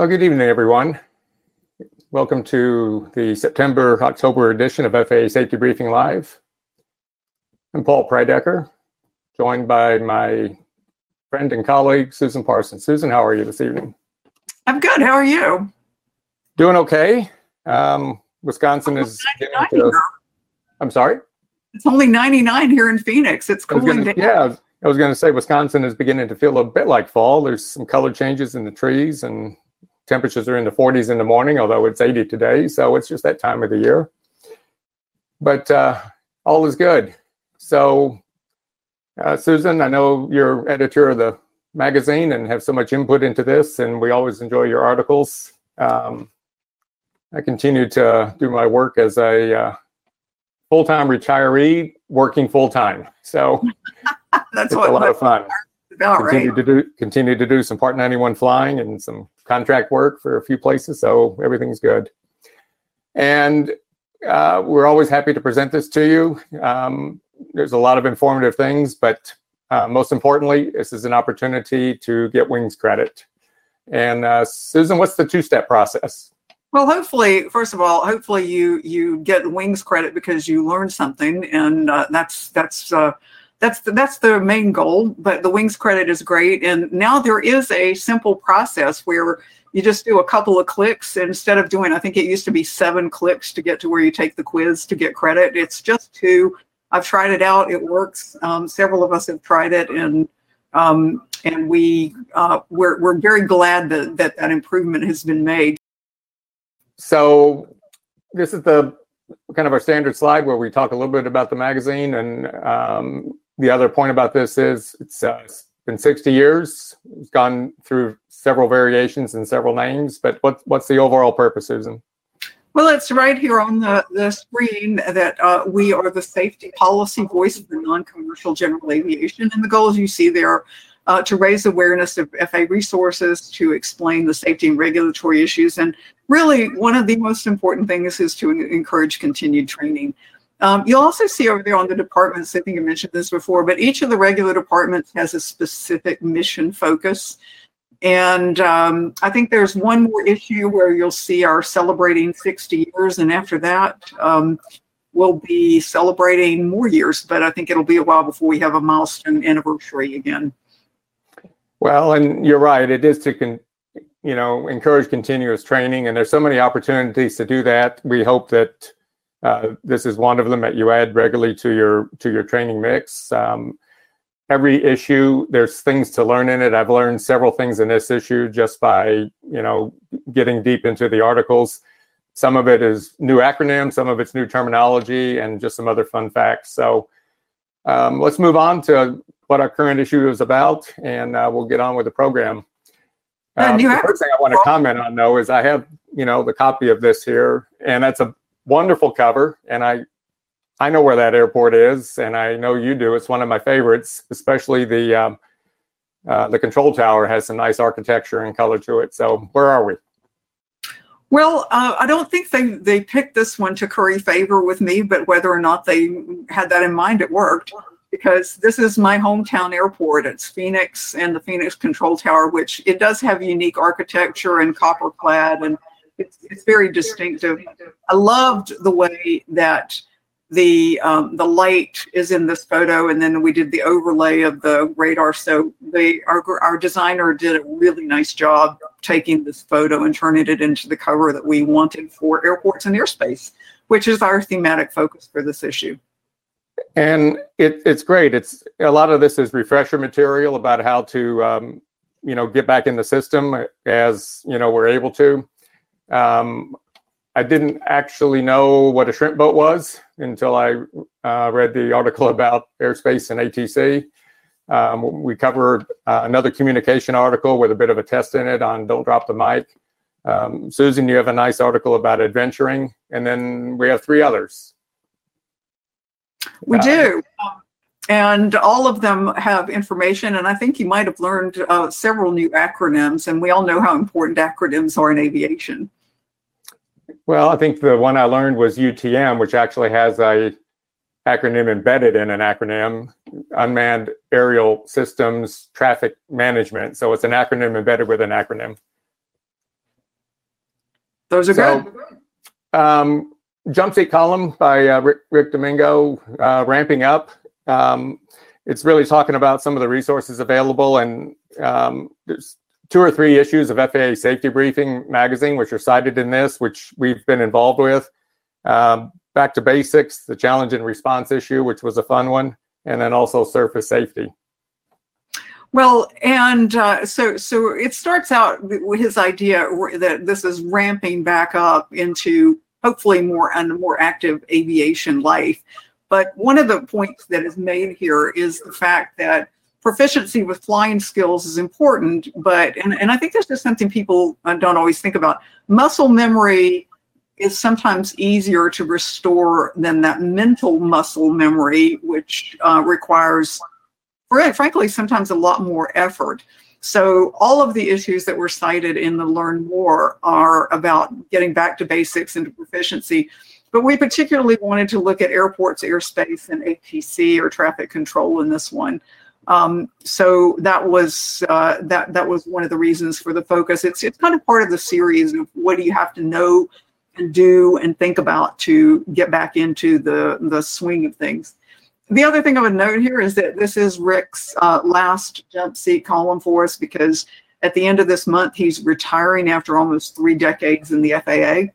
Well, good evening, everyone. Welcome to the September October edition of FAA Safety Briefing Live. I'm Paul Prydecker, joined by my friend and colleague Susan Parsons. Susan, how are you this evening? I'm good. How are you? Doing okay. Um, Wisconsin is. I'm sorry. It's only 99 here in Phoenix. It's cooling down. Yeah, I was going to say Wisconsin is beginning to feel a bit like fall. There's some color changes in the trees, and temperatures are in the 40s in the morning, although it's 80 today. So it's just that time of the year. But uh, all is good. So, uh, Susan, I know you're editor of the magazine and have so much input into this, and we always enjoy your articles. Um, I continue to do my work as a uh, full-time retiree working full-time. So that's what, a lot of fun. About continue right. to do continue to do some Part 91 flying and some contract work for a few places. So everything's good. And uh, we're always happy to present this to you. Um, there's a lot of informative things, but uh, most importantly, this is an opportunity to get wings credit. And uh, Susan, what's the two-step process? Well, hopefully, first of all, hopefully you you get wings credit because you learned something, and uh, that's that's uh, that's the, that's the main goal. But the wings credit is great, and now there is a simple process where you just do a couple of clicks instead of doing. I think it used to be seven clicks to get to where you take the quiz to get credit. It's just two. I've tried it out; it works. Um, several of us have tried it, and um, and we uh, we're we're very glad that that that improvement has been made. So this is the kind of our standard slide where we talk a little bit about the magazine. And um, the other point about this is it's uh, been 60 years. It's gone through several variations and several names. But what, what's the overall purpose, Susan? Well, it's right here on the, the screen that uh, we are the safety policy voice for non-commercial general aviation. And the goals you see there uh, to raise awareness of FAA resources, to explain the safety and regulatory issues. And really, one of the most important things is to encourage continued training. Um, you'll also see over there on the departments, I think I mentioned this before, but each of the regular departments has a specific mission focus. And um, I think there's one more issue where you'll see our celebrating 60 years. And after that, um, we'll be celebrating more years, but I think it'll be a while before we have a milestone anniversary again. Well, and you're right. It is to con- you know encourage continuous training, and there's so many opportunities to do that. We hope that uh, this is one of them that you add regularly to your to your training mix. Um, every issue, there's things to learn in it. I've learned several things in this issue just by you know getting deep into the articles. Some of it is new acronyms, some of it's new terminology, and just some other fun facts. So um, let's move on to what our current issue is about, and uh, we'll get on with the program. Uh, the first thing I want to comment on, though, is I have you know the copy of this here, and that's a wonderful cover, and I I know where that airport is, and I know you do. It's one of my favorites, especially the um, uh, the control tower has some nice architecture and color to it. So where are we? Well, uh, I don't think they they picked this one to curry favor with me, but whether or not they had that in mind, it worked because this is my hometown airport. It's Phoenix and the Phoenix Control Tower, which it does have unique architecture and copper clad, and it's, it's very distinctive. I loved the way that the um, the light is in this photo, and then we did the overlay of the radar. So our, our designer did a really nice job taking this photo and turning it into the cover that we wanted for airports and airspace, which is our thematic focus for this issue and it, it's great. It's a lot of this is refresher material about how to, um, you know, get back in the system as you know we're able to. Um, I didn't actually know what a shrimp boat was until I uh, read the article about airspace and ATC. Um, we covered uh, another communication article with a bit of a test in it on don't drop the mic. Um, Susan, you have a nice article about adventuring, and then we have three others. We do. And all of them have information. And I think you might have learned uh, several new acronyms. And we all know how important acronyms are in aviation. Well, I think the one I learned was UTM, which actually has a acronym embedded in an acronym, Unmanned Aerial Systems Traffic Management. So it's an acronym embedded with an acronym. Those are so, good. Um, Jump Seat Column by uh, Rick, Rick, Domingo, uh, ramping up. Um, it's really talking about some of the resources available, and um, there's two or three issues of FAA Safety Briefing magazine, which are cited in this, which we've been involved with. Um, back to basics, the challenge and response issue, which was a fun one, and then also surface safety. Well, and uh, so so it starts out with his idea that this is ramping back up into hopefully more and more active aviation life. But one of the points that is made here is the fact that proficiency with flying skills is important, but and, and I think this is something people uh, don't always think about. Muscle memory is sometimes easier to restore than that mental muscle memory, which uh, requires frankly, sometimes a lot more effort. So all of the issues that were cited in the Learn More are about getting back to basics and to proficiency. But we particularly wanted to look at airports, airspace, and ATC or traffic control in this one. Um, so that was uh, that that was one of the reasons for the focus. It's it's kind of part of the series of what do you have to know and do and think about to get back into the the swing of things the other thing I would note here is that this is Rick's uh, last jump seat column for us because at the end of this month, he's retiring after almost three decades in the FAA.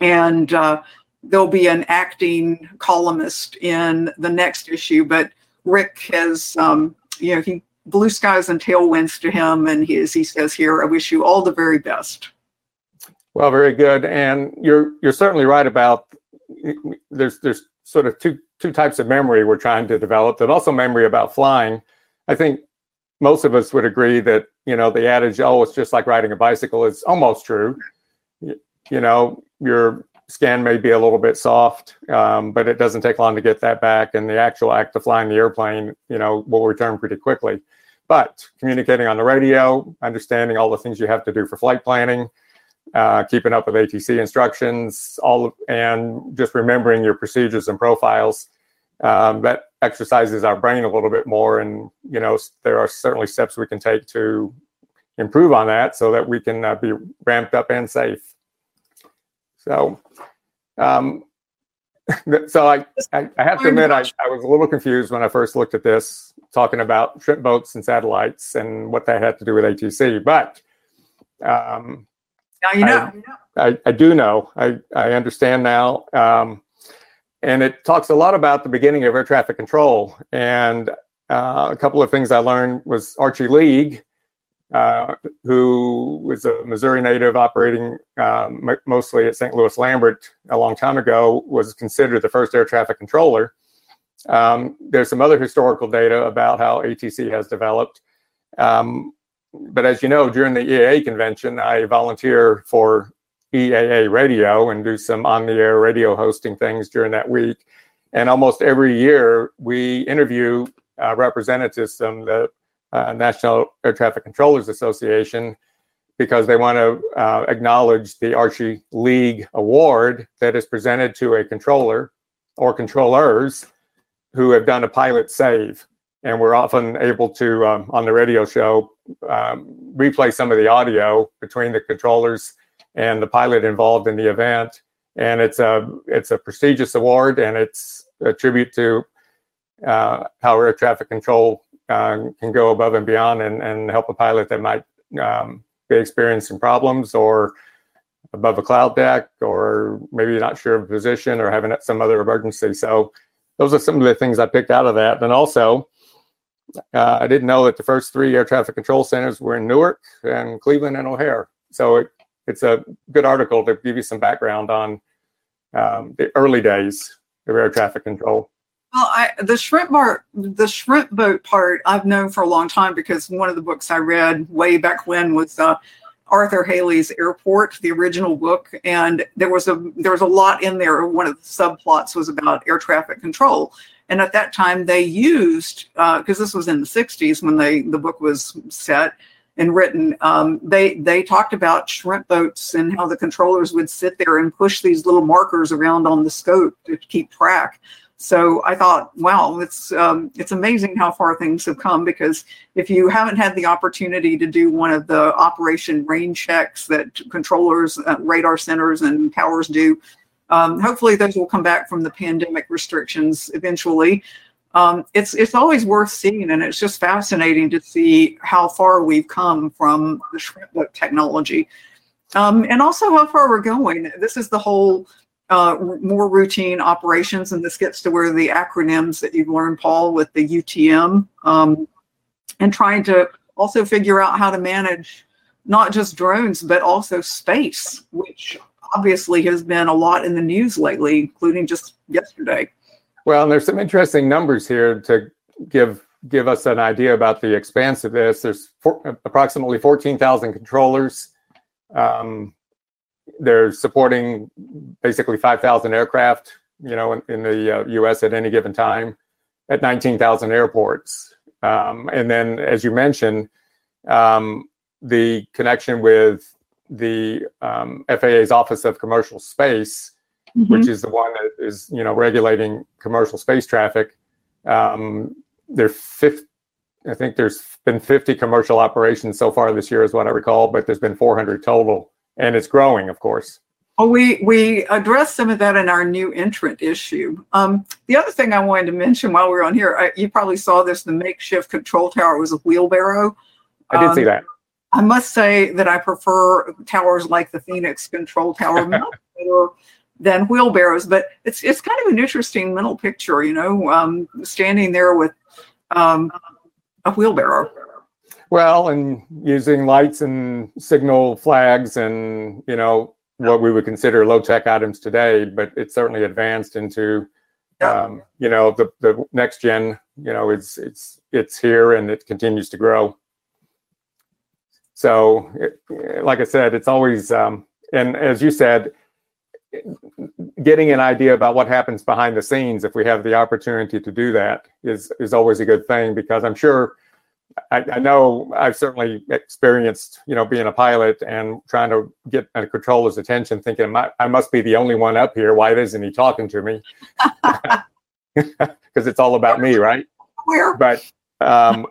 And uh, there'll be an acting columnist in the next issue, but Rick has, um, you know, he blue skies and tailwinds to him. And he, as he says here, I wish you all the very best. Well, very good. And you're, you're certainly right about there's, there's sort of two two types of memory we're trying to develop, and also memory about flying. I think most of us would agree that you know the adage, "Oh, it's just like riding a bicycle," is almost true. You, know, you know, your scan may be a little bit soft, um, but it doesn't take long to get that back, and the actual act of flying the airplane, you know, will return pretty quickly. But communicating on the radio, understanding all the things you have to do for flight planning, uh, keeping up with ATC instructions, all of, and just remembering your procedures and profiles. Um, that exercises our brain a little bit more, and you know there are certainly steps we can take to improve on that so that we can uh, be ramped up and safe. So, um, so I, I, I, have to admit I, I was a little confused when I first looked at this, talking about shrimp boats and satellites and what that had to do with ATC, but um, now you know. I, I, I, do know. I, I understand now. Um, and it talks a lot about the beginning of air traffic control. And uh, a couple of things I learned was Archie League, uh, who was a Missouri native operating um, mostly at St. Louis Lambert a long time ago, was considered the first air traffic controller. Um, there's some other historical data about how ATC has developed. Um, but as you know, during the EAA convention, I volunteer for EAA radio and do some on the air radio hosting things during that week. And almost every year, we interview uh, representatives from the uh, National Air Traffic Controllers Association because they want to uh, acknowledge the Archie League Award that is presented to a controller or controllers who have done a pilot save. And we're often able to um, on the radio show um, replay some of the audio between the controllers and the pilot involved in the event. And it's a it's a prestigious award and it's a tribute to uh, how air traffic control uh, can go above and beyond and, and help a pilot that might um, be experiencing problems or above a cloud deck or maybe not sure of position or having some other emergency so those are some of the things i picked out of that and also uh, I didn't know that the first three air traffic control centers were in Newark and Cleveland and O'Hare. So it, it's a good article to give you some background on um, the early days of air traffic control. Well, I, the shrimp bar, the shrimp boat part, I've known for a long time because one of the books I read way back when was uh, Arthur Hailey's Airport, the original book, and there was a there was a lot in there. One of the subplots was about air traffic control, and at that time, they used because uh, this was in the '60s when they the book was set and written. Um, they they talked about shrimp boats and how the controllers would sit there and push these little markers around on the scope to keep track So I thought, wow, it's um, it's amazing how far things have come. Because if you haven't had the opportunity to do one of the operation rain checks that controllers, uh, radar centers, and towers do, um, hopefully those will come back from the pandemic restrictions eventually. Um, it's it's always worth seeing, and it's just fascinating to see how far we've come from the shrimp book technology, um, and also how far we're going. This is the whole uh, more routine operations, and this gets to where the acronyms that you've learned, Paul, with the UTM, um, and trying to also figure out how to manage not just drones but also space, which obviously has been a lot in the news lately, including just yesterday. Well, and there's some interesting numbers here to give give us an idea about the expanse of this. There's four, approximately 14,000 controllers. Um, they're supporting basically 5,000 aircraft, you know, in, in the uh, U.S. at any given time, at 19,000 airports. Um, and then, as you mentioned, um, the connection with the um, FAA's Office of Commercial Space, mm-hmm. which is the one that is, you know, regulating commercial space traffic. Um, there, I think there's been 50 commercial operations so far this year, is what I recall, but there's been 400 total and it's growing, of course. Well, we we addressed some of that in our new entrant issue. Um, the other thing I wanted to mention while we are on here, I, you probably saw this: the makeshift control tower was a wheelbarrow. I did um, see that. I must say that I prefer towers like the Phoenix control tower better than wheelbarrows. But it's it's kind of an interesting mental picture, you know, um, standing there with um, a wheelbarrow. Well, and using lights and signal flags and, you know, what we would consider low tech items today, but it's certainly advanced into, um, you know, the, the next gen, you know, it's, it's, it's here and it continues to grow. So, it, like I said, it's always, um, and as you said, getting an idea about what happens behind the scenes, if we have the opportunity to do that, is is always a good thing because I'm sure I, I, know I've certainly experienced, you know, being a pilot and trying to get a controller's attention, thinking I must be the only one up here. Why isn't he talking to me? Because it's all about me, right? Where? But um,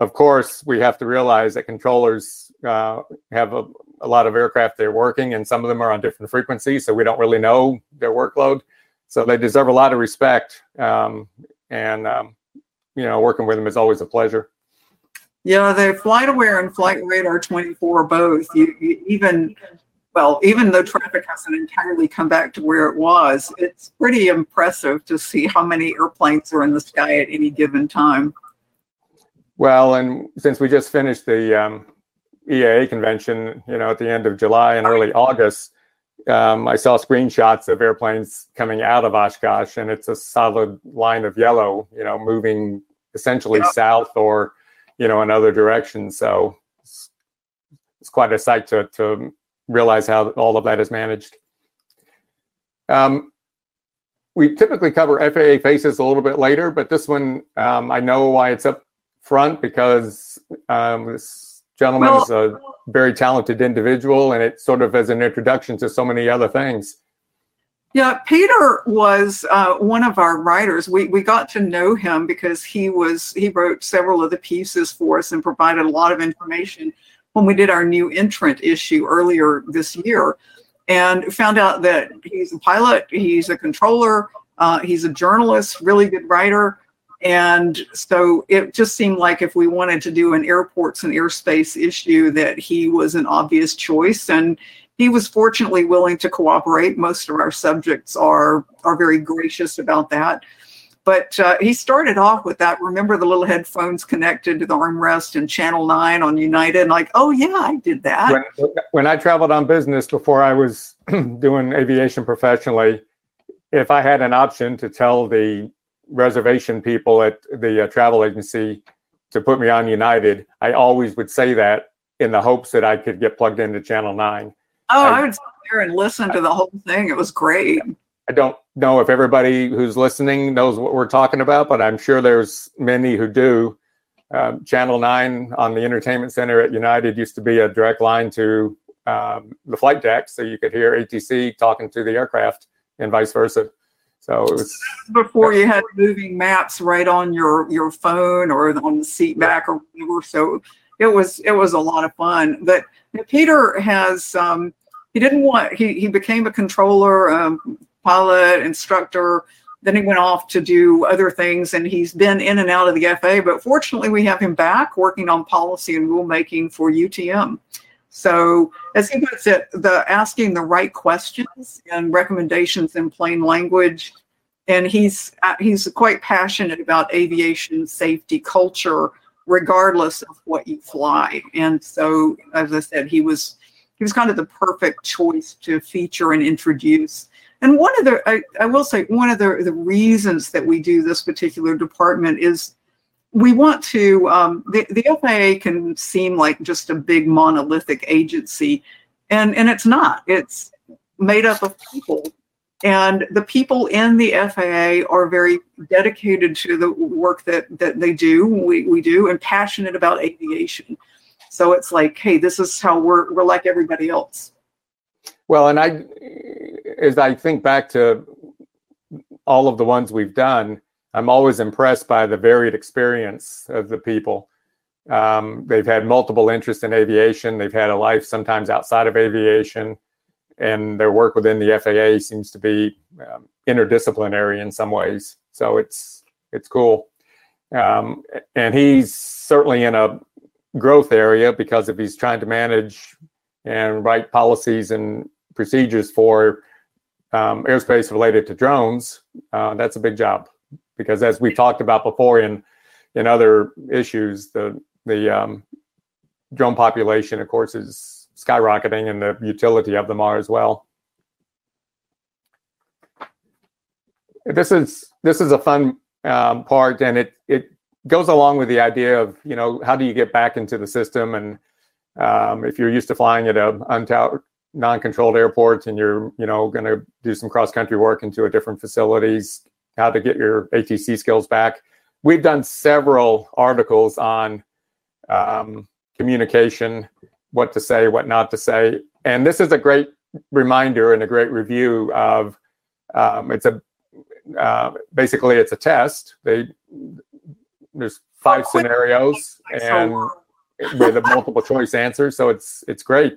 of course, we have to realize that controllers uh, have a, a, lot of aircraft they're working, and some of them are on different frequencies, so we don't really know their workload. So they deserve a lot of respect, um, and um, you know, working with them is always a pleasure. Yeah, the FlightAware and flight radar 24 both. You, you, even well, even though traffic hasn't entirely come back to where it was, it's pretty impressive to see how many airplanes are in the sky at any given time. Well, and since we just finished the um, EAA convention, you know, at the end of July and early August, um, I saw screenshots of airplanes coming out of Oshkosh, and it's a solid line of yellow, you know, moving essentially south or you know, in other directions. So it's, it's quite a sight to, to realize how all of that is managed. Um, we typically cover FAA faces a little bit later, but this one, um, I know why it's up front because um, this gentleman is a very talented individual and it sort of as an introduction to so many other things. Yeah, Peter was uh, one of our writers. We we got to know him because he was he wrote several of the pieces for us and provided a lot of information when we did our new entrant issue earlier this year, and found out that he's a pilot, he's a controller, uh, he's a journalist, really good writer, and so it just seemed like if we wanted to do an airports and airspace issue, that he was an obvious choice and he was fortunately willing to cooperate. Most of our subjects are are very gracious about that. But uh, he started off with that. Remember the little headphones connected to the armrest and Channel Nine on United? And like, oh yeah, I did that. When, when I traveled on business before I was doing aviation professionally, if I had an option to tell the reservation people at the uh, travel agency to put me on United, I always would say that in the hopes that I could get plugged into Channel Nine. Oh, I, I would sit there and listen to the whole thing. It was great. I don't know if everybody who's listening knows what we're talking about, but I'm sure there's many who do. Um, Channel 9 on the Entertainment Center at United used to be a direct line to um, the flight deck, so you could hear ATC talking to the aircraft and vice versa. So it was before you had moving maps right on your your phone or on the seat back or whatever. So it was it was a lot of fun. But Peter has um, he didn't want he he became a controller, um, pilot, instructor. Then he went off to do other things, and he's been in and out of the FAA. But fortunately, we have him back working on policy and rulemaking for UTM. So, as he puts it, the asking the right questions and recommendations in plain language, and he's uh, he's quite passionate about aviation safety culture, regardless of what you fly. And so, as I said, he was he was kind of the perfect choice to feature and introduce. And one of the I, I will say one of the the reasons that we do this particular department is we want to um, the, the FAA can seem like just a big monolithic agency and and it's not. It's made up of people. And the people in the FAA are very dedicated to the work that that they do we, we do and passionate about aviation so it's like hey this is how we're we're like everybody else well and I as I think back to all of the ones we've done I'm always impressed by the varied experience of the people. Um, they've had multiple interests in aviation. They've had a life sometimes outside of aviation, and their work within the FAA seems to be um, interdisciplinary in some ways. So it's it's cool. Um, and he's certainly in a growth area because if he's trying to manage and write policies and procedures for um, airspace related to drones, uh, that's a big job because as we talked about before in in other issues, the the um, drone population, of course, is skyrocketing, and the utility of them are as well. This is this is a fun um, part, and it it goes along with the idea of you know how do you get back into the system, and um, if you're used to flying at a untowered non-controlled airport and you're you know going to do some cross country work into a different facilities how to get your ATC skills back. We've done several articles on um, communication, what to say, what not to say, and this is a great reminder and a great review of. Um, it's a uh, basically it's a test. They there's five scenarios and with a multiple choice answers, so it's it's great.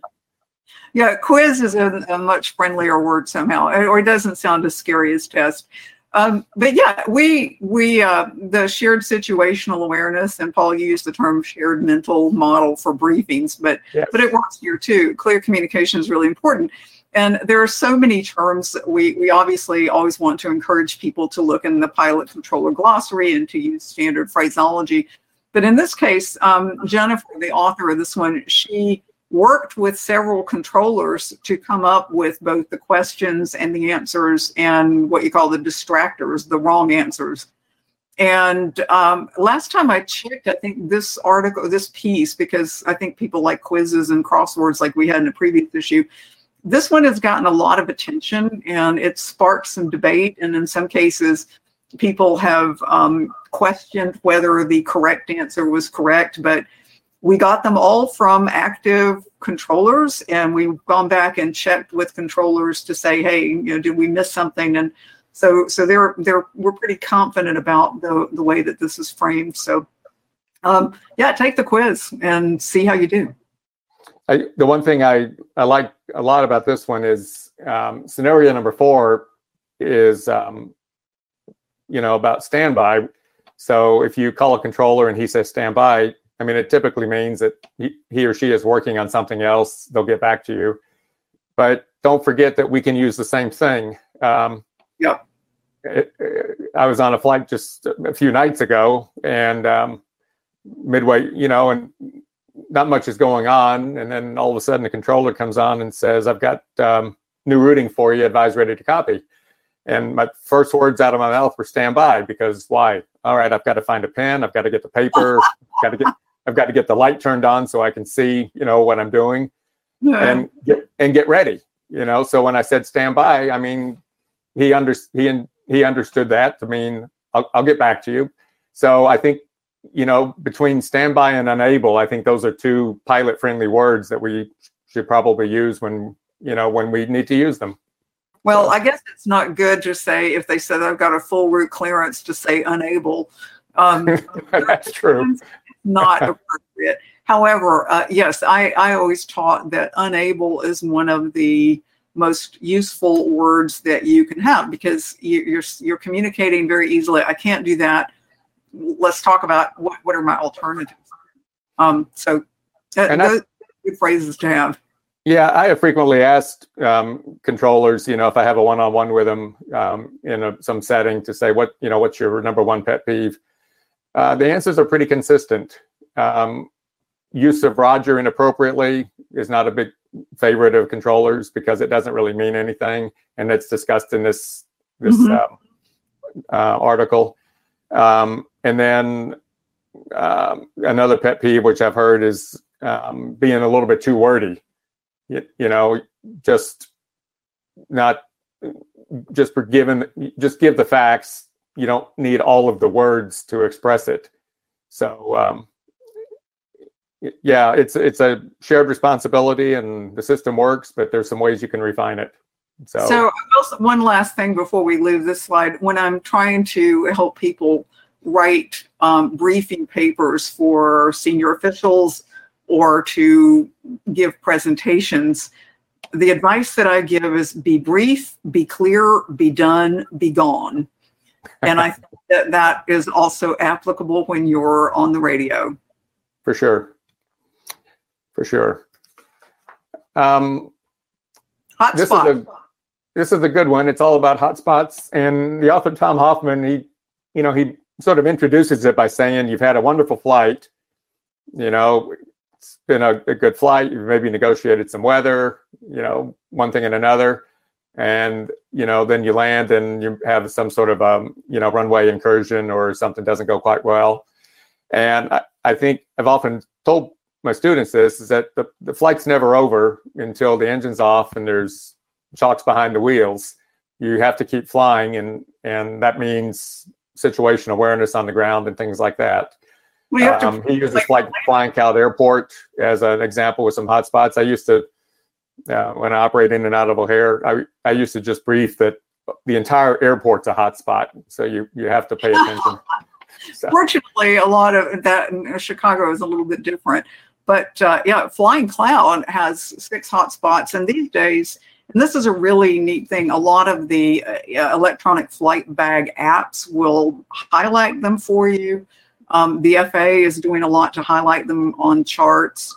Yeah, quiz is a, a, much friendlier word somehow, or it doesn't sound as scary as test. Um, but yeah, we we uh, the shared situational awareness, and Paul used the term shared mental model for briefings, but yes. but it works here too. Clear communication is really important. And there are so many terms that we, we obviously always want to encourage people to look in the pilot controller glossary and to use standard phraseology. But in this case, um, Jennifer, the author of this one, she worked with several controllers to come up with both the questions and the answers and what you call the distractors, the wrong answers. And um, last time I checked, I think this article, this piece, because I think people like quizzes and crosswords like we had in a previous issue, this one has gotten a lot of attention and it sparked some debate. And in some cases, people have um, questioned whether the correct answer was correct. But we got them all from active controllers and we've gone back and checked with controllers to say hey you know did we miss something and so so they're they're we're pretty confident about the the way that this is framed so um, yeah take the quiz and see how you do I, the one thing I, I like a lot about this one is um, scenario number four is um, you know about standby so if you call a controller and he says standby I mean, it typically means that he, he or she is working on something else. They'll get back to you. But don't forget that we can use the same thing. Um, yeah. It, it, I was on a flight just a few nights ago, and um, midway, you know, and not much is going on. And then all of a sudden, the controller comes on and says, I've got um, new routing for you, advise ready to copy. And my first words out of my mouth were stand by because why? All right, I've got to find a pen, I've got to get the paper, got to get I've got to get the light turned on so I can see, you know, what I'm doing yeah. and get and get ready. You know, so when I said stand by, I mean, he under he he understood that to mean I'll, I'll get back to you. So I think you know between standby and unable, I think those are two pilot friendly words that we should probably use when you know when we need to use them. Well, I guess it's not good to say if they said I've got a full route clearance to say unable. Um, That's true. Not appropriate. However, uh, yes, I, I always taught that unable is one of the most useful words that you can have because you, you're you're communicating very easily. I can't do that. Let's talk about what, what are my alternatives. Um, so uh, And those are good phrases to have. Yeah, I have frequently asked um, controllers, you know, if I have a one-on-one with them um, in a, some setting to say, what, you know, what's your number one pet peeve? Uh, the answers are pretty consistent. Um, use of Roger inappropriately is not a big favorite of controllers because it doesn't really mean anything, and it's discussed in this this Mhm. um, uh, article. Um, and then um, another pet peeve, which I've heard, is um, being a little bit too wordy. You, you know just not just for given just give the facts. You don't need all of the words to express it. So um, yeah it's it's a shared responsibility and the system works but there's some ways you can refine it so, So, also, one last thing before we leave this slide. When I'm trying to help people write um, briefing papers for senior officials or to give presentations, the advice that I give is be brief, be clear, be done, be gone. And I think that that is also applicable when you're on the radio. for sure for sure um, This is Hotspot. This is a good one. It's all about hotspots. And the author Tom Hoffmann, he, you know, he sort of introduces it by saying, "You've had a wonderful flight. You know, it's been a, a good flight. You've maybe negotiated some weather. You know, one thing and another, and you know, then you land and you have some sort of um, you know, runway incursion or something doesn't go quite well. And I, I think I've often told my students this is that the, the flight's never over until the engine's off and there's chocks behind the wheels. You have to keep flying, and and that means situation awareness on the ground and things like that. We have to Um, he uses like Flying Cloud Airport as an example with some hot spots. I used to, uh, when I operate in and out of O'Hare, I, I used to just brief that the entire airport's a hotspot. So you, you have to pay attention. So, Fortunately, a lot of that in Chicago is a little bit different. But uh, yeah, Flying Cloud has six hot spots, And these days, and this is a really neat thing, a lot of the uh, electronic flight bag apps will highlight them for you. Um, the FAA is doing a lot to highlight them on charts.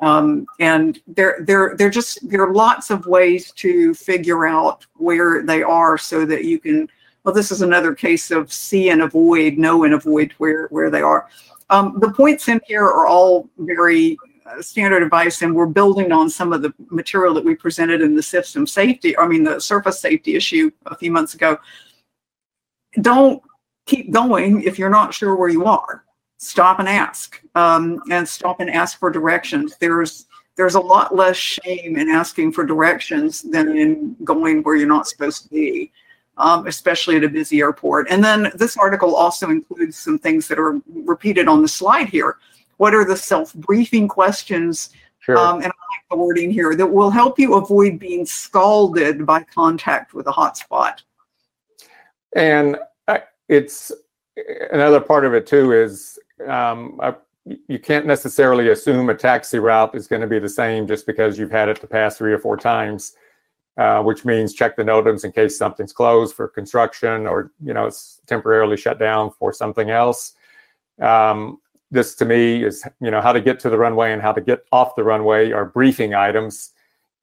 Um, and there, there, there just there are lots of ways to figure out where they are so that you can well, this is another case of see and avoid, know and avoid where, where they are. Um, the points in here are all very uh, standard advice, and we're building on some of the material that we presented in the system safety, I mean, the surface safety issue a few months ago. Don't keep going if you're not sure where you are. Stop and ask, um, and stop and ask for directions. There's there's a lot less shame in asking for directions than in going where you're not supposed to be um, especially at a busy airport. And then this article also includes some things that are repeated on the slide here. What are the self-briefing questions? sure. Um, and I like the wording here that will help you avoid being scalded by contact with a hotspot. and it's another part of it too is um, I, you can't necessarily assume a taxi route is going to be the same just because you've had it the past three or four times, uh, which means check the NOTAMs in case something's closed for construction or you know it's temporarily shut down for something else. Um, this to me is you know how to get to the runway and how to get off the runway are briefing items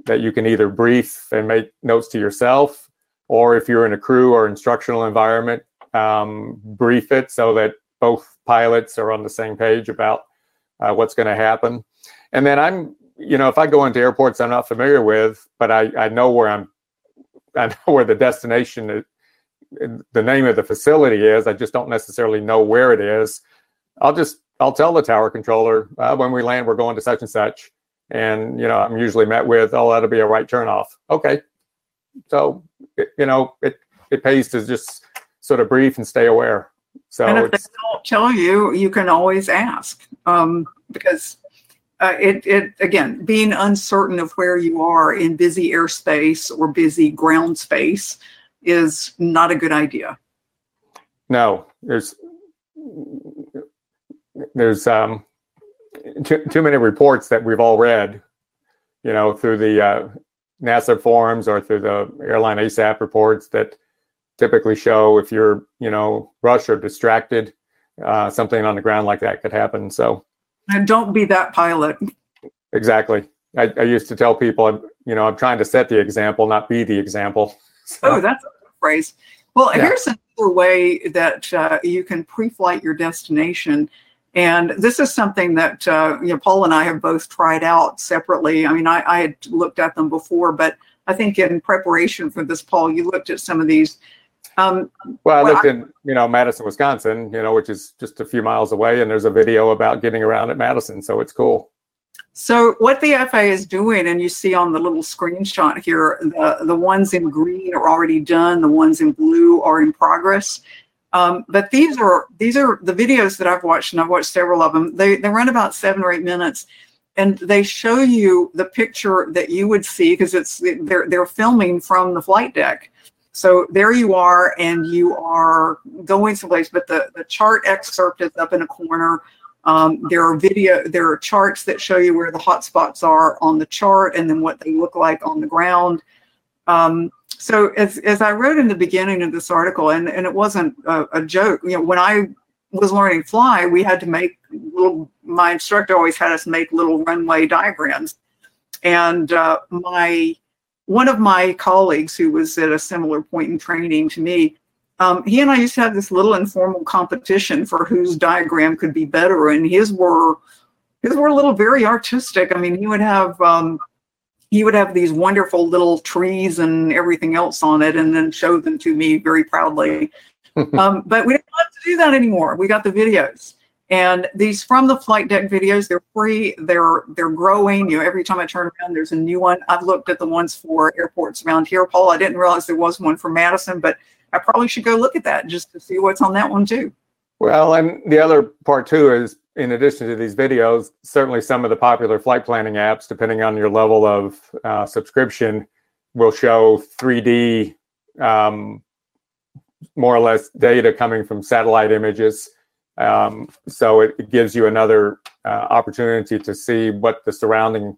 that you can either brief and make notes to yourself or if you're in a crew or instructional environment, um, brief it so that both pilots are on the same page about uh, what's going to happen. And then I'm, you know, if I go into airports I'm not familiar with, but I, I know where I'm, I know where the destination, is, the name of the facility is. I just don't necessarily know where it is. I'll just, I'll tell the tower controller uh, when we land, we're going to such and such. And, you know, I'm usually met with, oh, that'll be a right turn off. Okay. So, it, you know, it, it pays to just sort of brief and stay aware. So and if they don't tell you, you can always ask um, because uh, it, it again being uncertain of where you are in busy airspace or busy ground space is not a good idea. No, there's there's um, too, too many reports that we've all read, you know, through the uh, NASA forums or through the airline ASAP reports that typically show if you're, you know, rushed or distracted, uh, something on the ground like that could happen. So and don't be that pilot. Exactly. I, I used to tell people, you know, I'm trying to set the example, not be the example. So, oh, that's a phrase. Well, yeah. here's another way that uh, you can pre-flight your destination. And this is something that uh, you know, Paul and I have both tried out separately. I mean, I, I, had looked at them before, but I think in preparation for this, Paul, you looked at some of these. Um, well, I well, looked I, in, you know, Madison, Wisconsin, you know, which is just a few miles away, and there's a video about getting around at Madison, so it's cool. So what the FAA is doing, and you see on the little screenshot here, the, the ones in green are already done, the ones in blue are in progress. Um, but these are these are the videos that I've watched, and I've watched several of them. They they run about seven or eight minutes, and they show you the picture that you would see because it's they're they're filming from the flight deck. So there you are, and you are going someplace, but the, the chart excerpt is up in a corner. Um, there are video, there are charts that show you where the hot spots are on the chart and then what they look like on the ground. Um, so as, as I wrote in the beginning of this article, and, and it wasn't a, a joke, you know, when I was learning fly, we had to make little, my instructor always had us make little runway diagrams. And uh, my one of my colleagues who was at a similar point in training to me, um, he and I used to have this little informal competition for whose diagram could be better, and his were his were a little very artistic. I mean, he would have um, he would have these wonderful little trees and everything else on it, and then show them to me very proudly. um, but we don't have to do that anymore. We got the videos. And these from the flight deck videos, they're free. They're they're growing. You know, every time I turn around, there's a new one. I've looked at the ones for airports around here, Paul. I didn't realize there was one for Madison, but I probably should go look at that just to see what's on that one too. Well, and the other part too is, in addition to these videos, certainly some of the popular flight planning apps, depending on your level of uh, subscription, will show 3D, um, more or less data coming from satellite images. Um, so it, it, gives you another uh, opportunity to see what the surrounding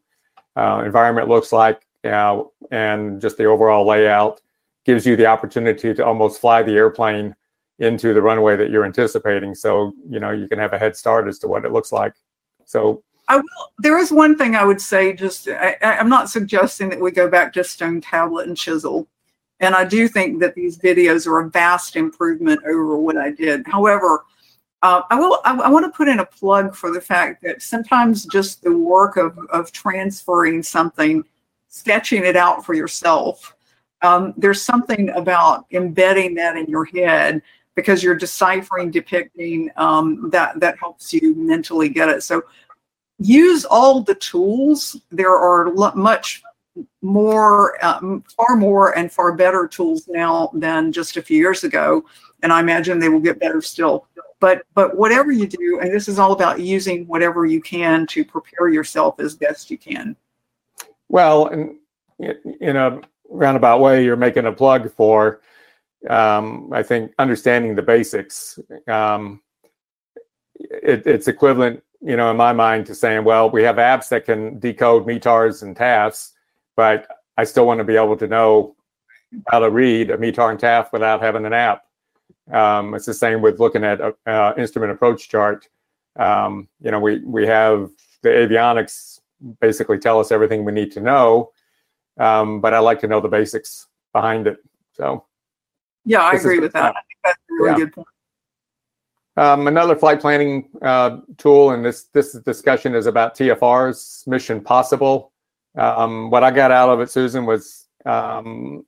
uh, environment looks like uh, and just the overall layout gives you the opportunity to almost fly the airplane into the runway that you're anticipating. So, you know, you can have a head start as to what it looks like. So I will, there is one thing I would say, just I, I'm not suggesting that we go back to stone tablet and chisel. And I do think that these videos are a vast improvement over what I did. However, uh, I will. I, I, want to put in a plug for the fact that sometimes just the work of of transferring something, sketching it out for yourself. Um, there's something about embedding that in your head because you're deciphering, depicting um, that that helps you mentally get it. So use all the tools. There are much more, um, far more, and far better tools now than just a few years ago, and I imagine they will get better still but but whatever you do and this is all about using whatever you can to prepare yourself as best you can well in, in a roundabout way you're making a plug for um, i think understanding the basics um, it, it's equivalent you know in my mind to saying well we have apps that can decode METARs and TAFs but i still want to be able to know how to read a METAR and TAF without having an app um, it's the same with looking at a, uh, instrument approach chart. Um, you know, we we have the avionics basically tell us everything we need to know, um, but I like to know the basics behind it. So, yeah, I agree with that. I think that's a really yeah. good point. Um, another flight planning uh, tool, and this this discussion is about TFRs, Mission Possible. Um, what I got out of it, Susan, was um,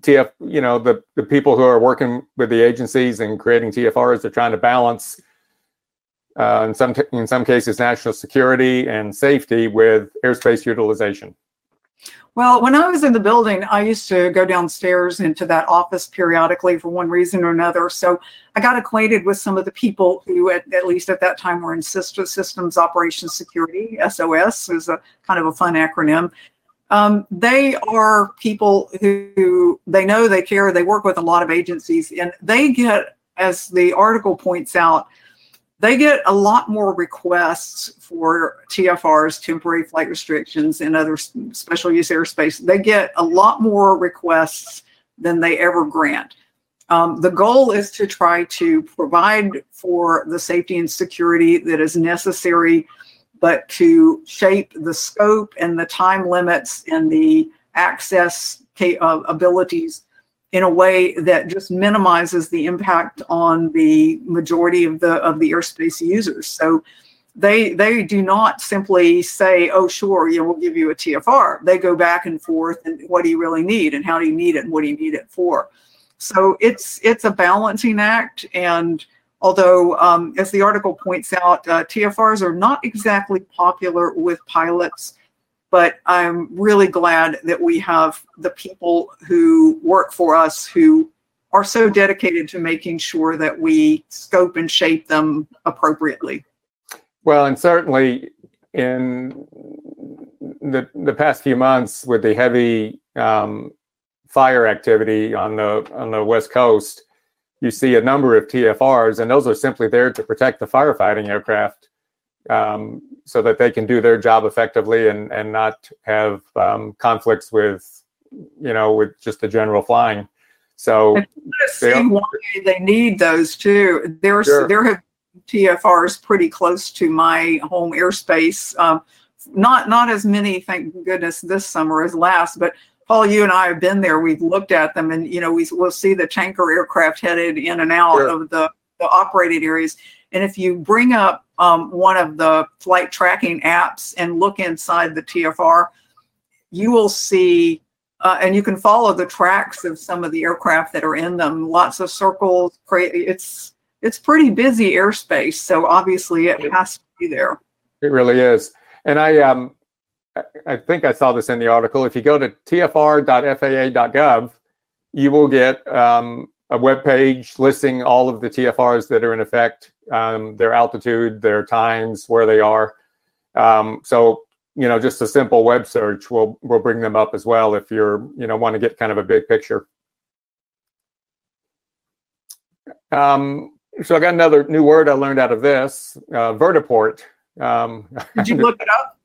TF, you know, the, the people who are working with the agencies and creating TFRs they're trying to balance, uh, in some in some cases, national security and safety with airspace utilization. Well, when I was in the building, I used to go downstairs into that office periodically for one reason or another. So I got acquainted with some of the people who, at, at least at that time, were in Systems Operations Security. SOS is a kind of a fun acronym. Um, they are people who they know, they care, they work with a lot of agencies, and they get, as the article points out, they get a lot more requests for TFRs, temporary flight restrictions, and other special use airspace. They get a lot more requests than they ever grant. Um, the goal is to try to provide for the safety and security that is necessary, but to shape the scope and the time limits and the access uh, abilities in a way that just minimizes the impact on the majority of the of the airspace users. So they they do not simply say, "Oh, sure, you know, we'll give you a TFR." They go back and forth, and what do you really need, and how do you need it, and what do you need it for? So it's it's a balancing act, and although, um, as the article points out, uh, TFRs are not exactly popular with pilots but I'm really glad that we have the people who work for us who are so dedicated to making sure that we scope and shape them appropriately. Well, and certainly in the the past few months with the heavy um, fire activity on the on the west coast, you see a number of TFRs, and those are simply there to protect the firefighting aircraft um, so that they can do their job effectively and and not have um, conflicts with you know with just the general flying. So see why they need those too. There's sure. there have TFRs pretty close to my home airspace. Um, not not as many, thank goodness, this summer as last, but Paul, you and I have been there. We've looked at them, and you know we will see the tanker aircraft headed in and out sure. of the, the operated areas. And if you bring up um, one of the flight tracking apps and look inside the TFR, you will see, uh, and you can follow the tracks of some of the aircraft that are in them. Lots of circles. It's it's pretty busy airspace, so obviously it has to be there. It really is. And I um, I think I saw this in the article. If you go to tfr.faa.gov, you will get um, a web page listing all of the TFRs that are in effect, um, their altitude, their times, where they are. Um, so you know, just a simple web search will will bring them up as well if you're you know want to get kind of a big picture. Um, so I got another new word I learned out of this uh, vertiport. Um, did you look it up?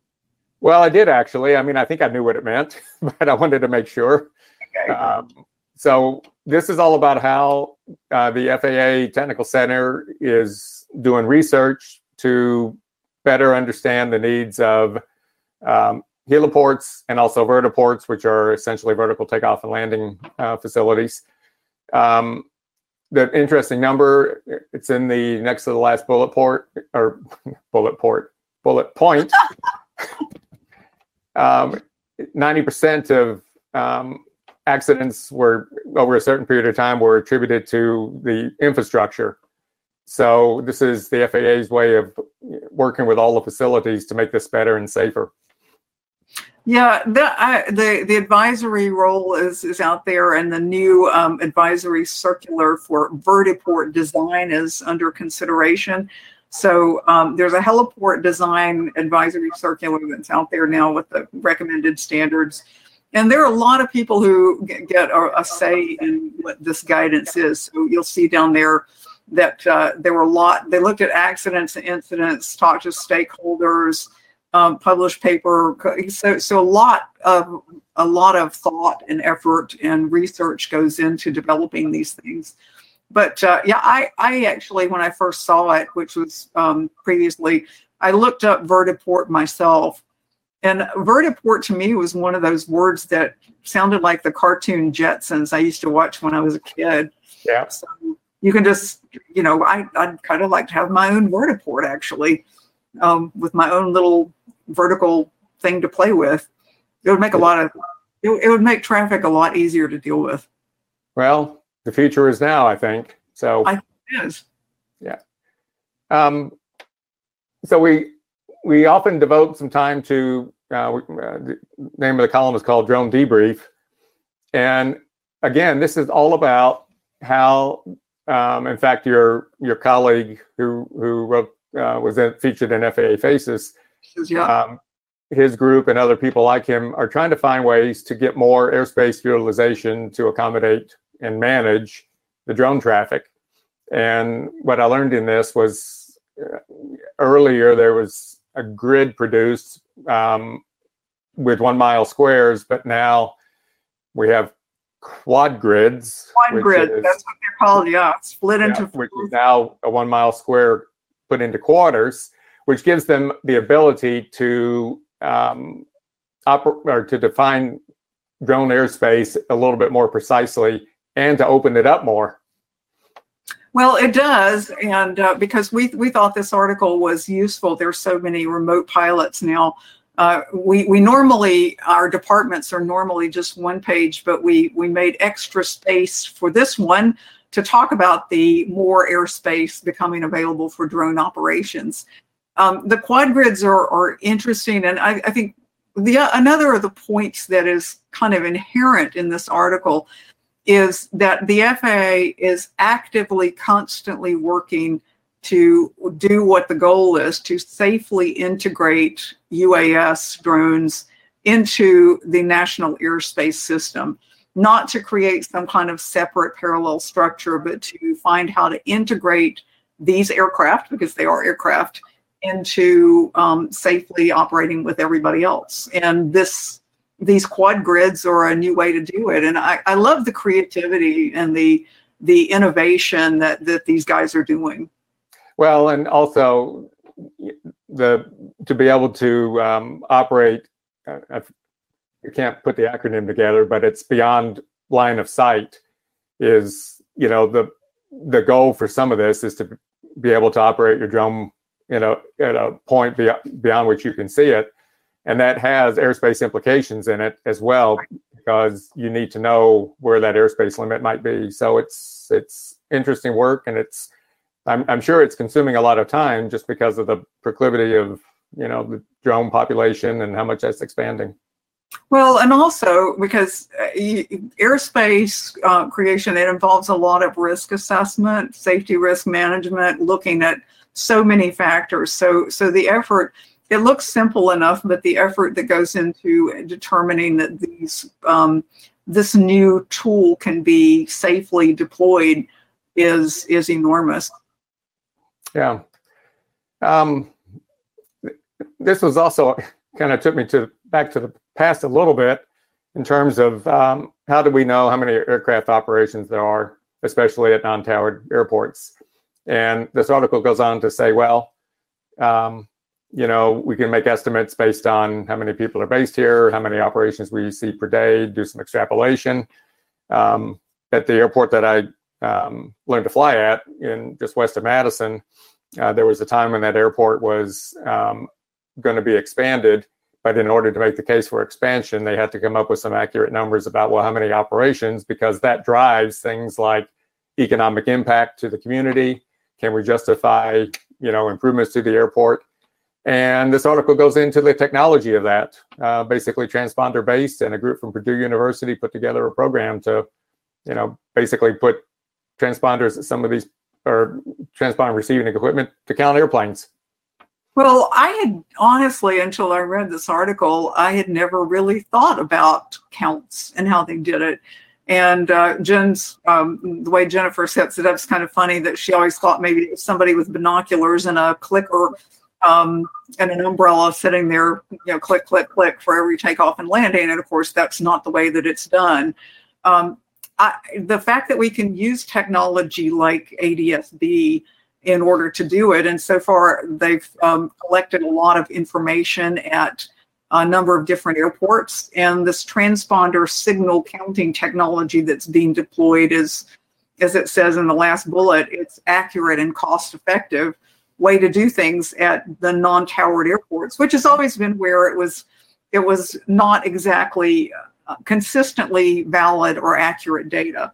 Well, I did actually. I mean, I think I knew what it meant, but I wanted to make sure. Okay. So this is all about how uh, the FAA Technical Center is doing research to better understand the needs of um, heliports and also vertiports, which are essentially vertical takeoff and landing uh, facilities. Um, the interesting number, it's in the next to the last bullet port or bullet port, bullet point. um, 90% of um, accidents were over a certain period of time were attributed to the infrastructure. So this is the FAA's way of working with all the facilities to make this better and safer. Yeah, the I, the the advisory role is is out there, and the new um, advisory circular for vertiport design is under consideration. So um, there's a heliport design advisory circular that's out there now with the recommended standards and there are a lot of people who get a, a, say in what this guidance is. So you'll see down there that uh, there were a lot. They looked at accidents and incidents, talked to stakeholders, um, published paper. So so a lot of a lot of thought and effort and research goes into developing these things. But uh, yeah, I I actually when I first saw it, which was um, previously, I looked up vertiport myself and vertiport to me was one of those words that sounded like the cartoon Jetsons I used to watch when I was a kid. Yeah. So you can just, you know, I, I'd kind of like to have my own vertiport actually, um, with my own little vertical thing to play with. It would make a lot of, it, it would make traffic a lot easier to deal with. Well, the future is now, I think. So I think it is. Yeah. Um, so we we often devote some time to Uh, uh, the name of the column is called Drone Debrief. And again, this is all about how, um, in fact, your your colleague who who wrote uh, was in, featured in FAA Faces, Yeah. um, his group and other people like him are trying to find ways to get more airspace utilization to accommodate and manage the drone traffic. And what I learned in this was uh, earlier there was a grid produced um, with one mile squares, but now we have quad grids. One which grid, is- that's what they're called, yeah, split yeah, into. which is now a one mile square put into quarters, which gives them the ability to um, oper- or to define drone airspace a little bit more precisely and to open it up more. Well, it does, and uh, because we we thought this article was useful. There's so many remote pilots now. Uh, we we normally our departments are normally just one page, but we we made extra space for this one to talk about the more airspace becoming available for drone operations. Um, the quad grids are are interesting, and I, I think the another of the points that is kind of inherent in this article is that the FAA is actively, constantly working to do what the goal is to safely integrate UAS drones into the national airspace system, not to create some kind of separate parallel structure, but to find how to integrate these aircraft, because they are aircraft, into um, safely operating with everybody else. And this these quad grids are a new way to do it. And I, I love the creativity and the the innovation that that these guys are doing. Well, and also the to be able to um, operate. Uh, I you can't put the acronym together, but it's beyond line of sight. Is you know the the goal for some of this is to be able to operate your drone you know at a point beyond, beyond which you can see it and that has airspace implications in it as well because you need to know where that airspace limit might be so it's it's interesting work and it's i'm, I'm sure it's consuming a lot of time just because of the proclivity of you know the drone population and how much that's expanding Well, and also because uh, airspace uh, creation, it involves a lot of risk assessment, safety risk management, looking at so many factors. So, so the effort, it looks simple enough, but the effort that goes into determining that these, um, this new tool can be safely deployed is is enormous. Yeah. Um, this was also kind of took me to back to the past a little bit in terms of um, how do we know how many aircraft operations there are, especially at non-towered airports. And this article goes on to say, well, um, you know, we can make estimates based on how many people are based here, how many operations we see per day, do some extrapolation. Um, at the airport that I um, learned to fly at in just west of Madison, uh, there was a time when that airport was um, going to be expanded, but in order to make the case for expansion, they had to come up with some accurate numbers about well, how many operations, because that drives things like economic impact to the community. Can we justify, you know, improvements to the airport? And this article goes into the technology of that, uh, basically transponder based, and a group from Purdue University put together a program to, you know, basically put transponders at some of these or transponder receiving equipment to count airplanes. Well, I had honestly, until I read this article, I had never really thought about counts and how they did it. And uh, Jen's, um, the way Jennifer sets it up is kind of funny that she always thought maybe somebody with binoculars and a clicker um, and an umbrella sitting there, you know, click, click, click for every takeoff and landing. And of course, that's not the way that it's done. Um, I, the fact that we can use technology like ADSB in order to do it. And so far, they've um, collected a lot of information at a number of different airports. And this transponder signal counting technology that's being deployed is, as it says in the last bullet, it's accurate and cost effective way to do things at the non-towered airports, which has always been where it was, it was not exactly uh, consistently valid or accurate data.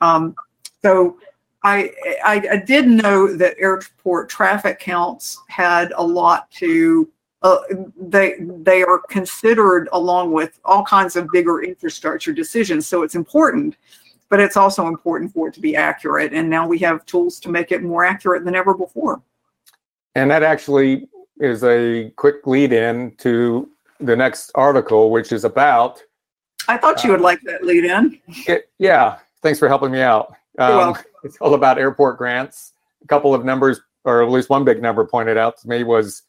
Um, so I, I, I did know that airport traffic counts had a lot to uh, they they are considered along with all kinds of bigger infrastructure decisions. So it's important, but it's also important for it to be accurate. And now we have tools to make it more accurate than ever before. And that actually is a quick lead in to the next article, which is about. I thought you would uh, like that lead in. It, yeah, thanks for helping me out. Um, it's all about airport grants. A couple of numbers, or at least one big number pointed out to me was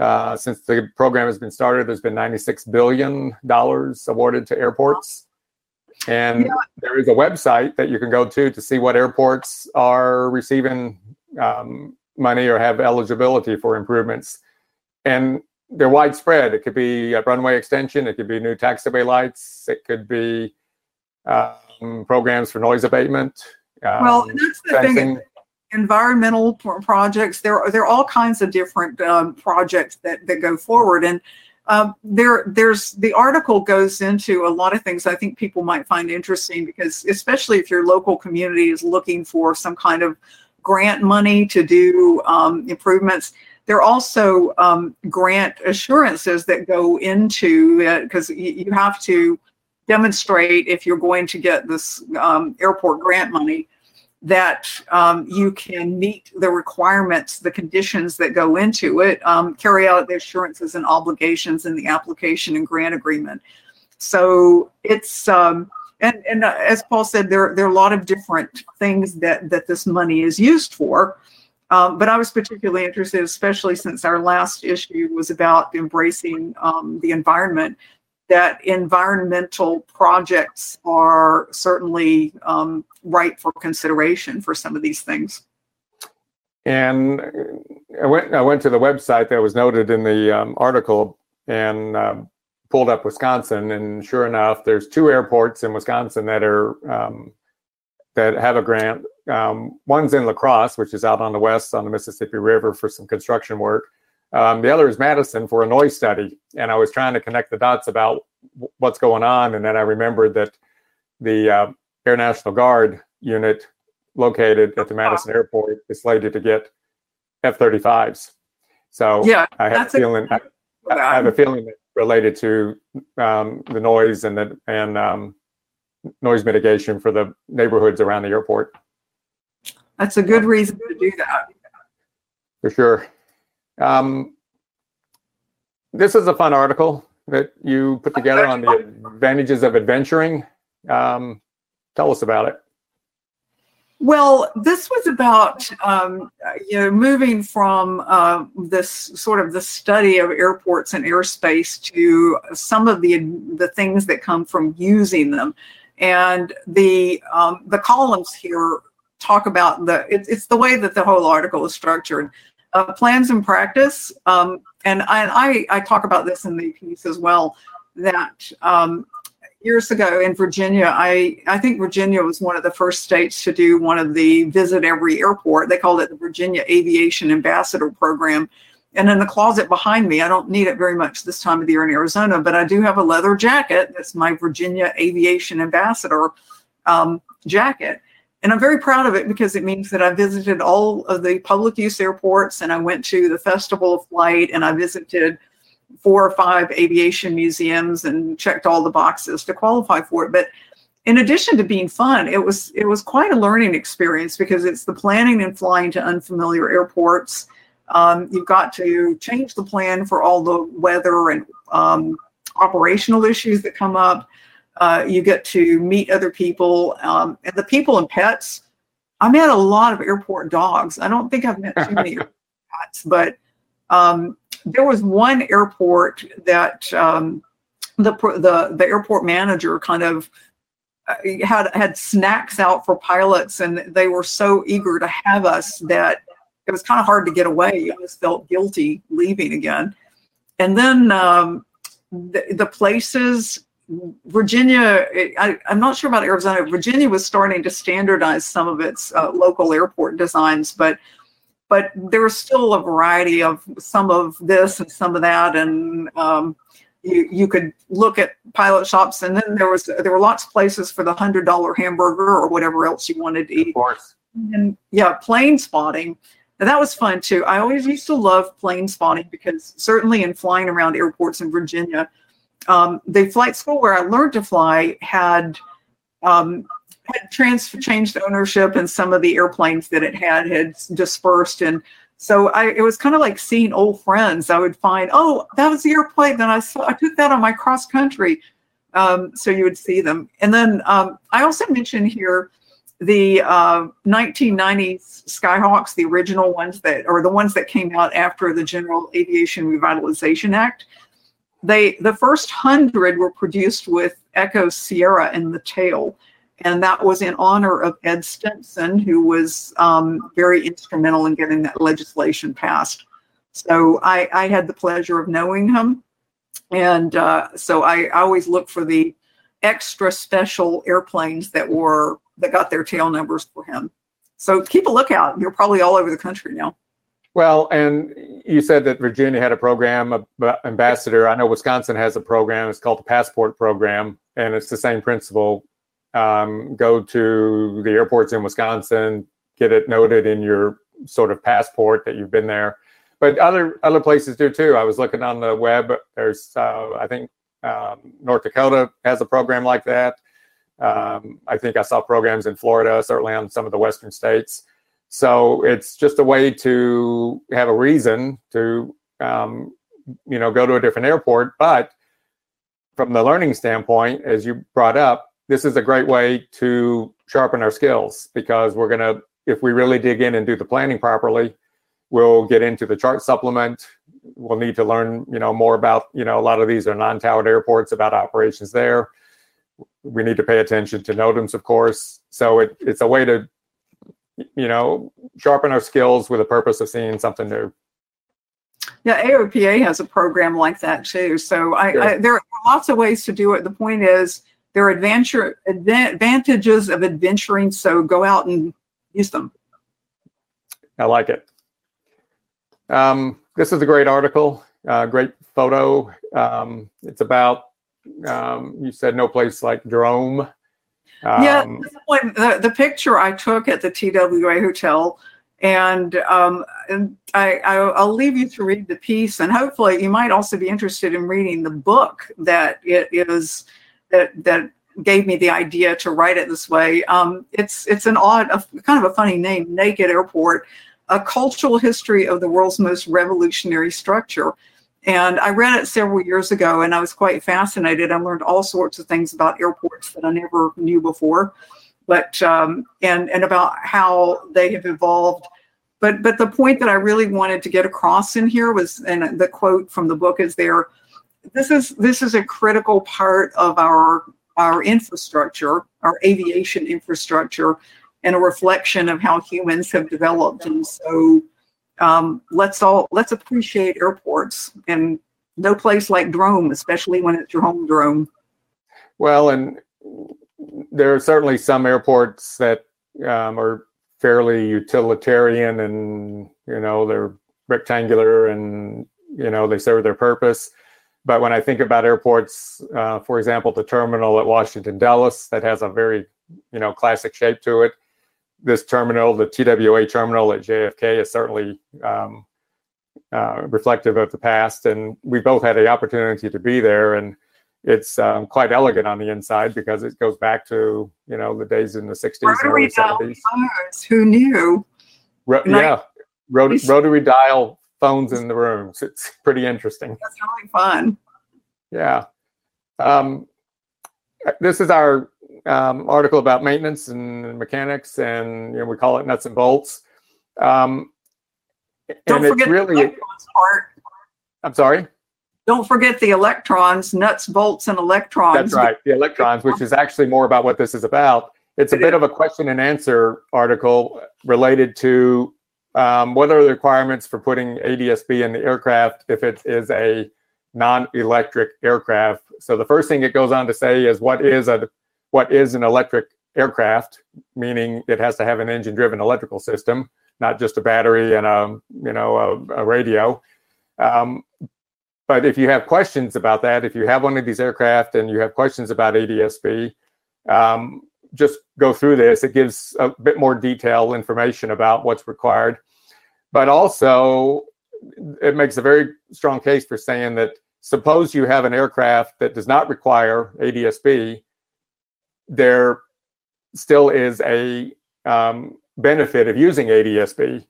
uh, since the program has been started, there's been $96 billion awarded to airports. And yeah. there is a website that you can go to to see what airports are receiving um, money or have eligibility for improvements. And they're widespread. It could be a runway extension, it could be new taxiway lights, it could be um, programs for noise abatement. Um, well, that's the fencing. thing environmental projects. There are there are all kinds of different um, projects that that go forward, and uh, there there's the article goes into a lot of things I think people might find interesting because especially if your local community is looking for some kind of grant money to do um, improvements. There are also um, grant assurances that go into it because you have to demonstrate if you're going to get this um, airport grant money that um, you can meet the requirements, the conditions that go into it, um, carry out the assurances and obligations in the application and grant agreement. So it's um, and and uh, as Paul said, there there are a lot of different things that that this money is used for. Um, but I was particularly interested, especially since our last issue was about embracing um, the environment, that environmental projects are certainly um, right for consideration for some of these things. And I went I went to the website that was noted in the um, article and uh, pulled up Wisconsin, and sure enough, there's two airports in Wisconsin that are um, that have a grant. Um, one's in La Crosse, which is out on the west on the Mississippi River for some construction work, um, the other is Madison for a noise study. And I was trying to connect the dots about w- what's going on. And then I remembered that the uh, Air National Guard unit located at the Madison airport is slated to get F 35s. So yeah, I have a feeling. A, I, I have a feeling that related to um, the noise and the and um, noise mitigation for the neighborhoods around the airport. That's a good reason to do that. For sure. Um, this is a fun article that you put together on the advantages of adventuring. Um, tell us about it. Well, this was about um, you know moving from uh, this sort of the study of airports and airspace to some of the the things that come from using them, and the um, the columns here talk about the it, it's the way that the whole article is structured uh, plans and practice. Um, and I, I, I, talk about this in the piece as well, that um, years ago in Virginia, I, I think Virginia was one of the first states to do one of the visit every airport. They called it the Virginia Aviation Ambassador Program. And in the closet behind me, I don't need it very much this time of the year in Arizona, but I do have a leather jacket that's my Virginia Aviation Ambassador um, jacket. And I'm very proud of it because it means that I visited all of the public use airports and I went to the Festival of Flight and I visited four or five aviation museums and checked all the boxes to qualify for it. But in addition to being fun, it was it was quite a learning experience because it's the planning and flying to unfamiliar airports. Um, you've got to change the plan for all the weather and um, operational issues that come up. Uh, you get to meet other people um, and the people and pets. I met a lot of airport dogs. I don't think I've met too many pets, but um, there was one airport that um, the, the the airport manager kind of uh, had had snacks out for pilots, and they were so eager to have us that it was kind of hard to get away. I just felt guilty leaving again. And then um, the, the places Virginia, I, am not sure about Arizona. Virginia was starting to standardize some of its uh, local airport designs, but but there was still a variety of some of this and some of that, and um, you you could look at pilot shops, and then there was there were lots of places for the hundred dollar hamburger or whatever else you wanted to eat. Of course. And yeah, plane spotting. And that was fun too. I always used to love plane spotting because certainly in flying around airports in Virginia, um, the flight school where I learned to fly had um, had trans changed ownership, and some of the airplanes that it had had dispersed. And so I, it was kind of like seeing old friends. I would find, oh, that was the airplane. Then I saw, I took that on my cross country. Um, so you would see them. And then um, I also mentioned here the uh, 1990s Skyhawks, the original ones that, or the ones that came out after the General Aviation Revitalization Act. They, the first hundred were produced with Echo Sierra in the tail, and that was in honor of Ed Stimpson, who was um, very instrumental in getting that legislation passed. So I, I had the pleasure of knowing him, and uh, so I, always look for the extra special airplanes that were that got their tail numbers for him. So keep a lookout. You're probably all over the country now. Well, and you said that Virginia had a program, ambassador. I know Wisconsin has a program. It's called the Passport Program, and it's the same principle. Um, go to the airports in Wisconsin, get it noted in your sort of passport that you've been there. But other other places do too. I was looking on the web. There's, uh, I think, um, North Dakota has a program like that. Um, I think I saw programs in Florida, certainly on some of the western states. So it's just a way to have a reason to, um, you know, go to a different airport. But from the learning standpoint, as you brought up, this is a great way to sharpen our skills because we're going to, if we really dig in and do the planning properly, we'll get into the chart supplement. We'll need to learn, you know, more about, you know, a lot of these are non-towered airports about operations there we need to pay attention to NOTAMs, of course. So it, it's a way to, you know, sharpen our skills with the purpose of seeing something new. Yeah, AOPA has a program like that too. So I, sure. I, there are lots of ways to do it. The point is there are adventure advantages of adventuring. So go out and use them. I like it. Um, this is a great article, uh, great photo. Um, it's about um, you said no place like. Um, yeah, the, the picture I took at the TWA hotel, and, um, and I, I, will leave you to read the piece, and hopefully you might also be interested in reading the book that it is that that gave me the idea to write it this way. Um, it's it's an odd, a, kind of a funny name, Naked Airport, a cultural history of the world's most revolutionary structure. And I read it several years ago and I was quite fascinated. I learned all sorts of things about airports that I never knew before, but um, and and about how they have evolved. But but the point that I really wanted to get across in here was, and the quote from the book is there. This is this is a critical part of our our infrastructure, our aviation infrastructure, and a reflection of how humans have developed. And so um, let's all let's appreciate airports and no place like Drome, especially when it's your home drome. Well, and there are certainly some airports that um, are fairly utilitarian and you know they're rectangular and you know they serve their purpose but when i think about airports uh, for example the terminal at washington dulles that has a very you know classic shape to it this terminal, the TWA terminal at JFK, is certainly um, uh, reflective of the past. And we both had the opportunity to be there, and it's um, quite elegant on the inside because it goes back to you know the days in the 60s rotary and early 70s. Who knew? Ro- yeah, Rot- rotary dial phones in the rooms. It's pretty interesting. That's really fun. Yeah. Um, this is our um, article about maintenance and mechanics, and you know, we call it nuts and bolts. Um, Don't and forget really, the electrons part. I'm sorry. Don't forget the electrons, nuts, bolts, and electrons. That's right, the electrons, which is actually more about what this is about. It's a bit of a question and answer article related to um, what are the requirements for putting ADSB in the aircraft if it is a non-electric aircraft. So the first thing it goes on to say is what is a what is an electric aircraft, meaning it has to have an engine-driven electrical system, not just a battery and a you know a, a radio. Um, but if you have questions about that, if you have one of these aircraft and you have questions about ADSB, um, just go through this. It gives a bit more detailed information about what's required. but also it makes a very strong case for saying that suppose you have an aircraft that does not require ADSB, there still is a um, benefit of using ADSB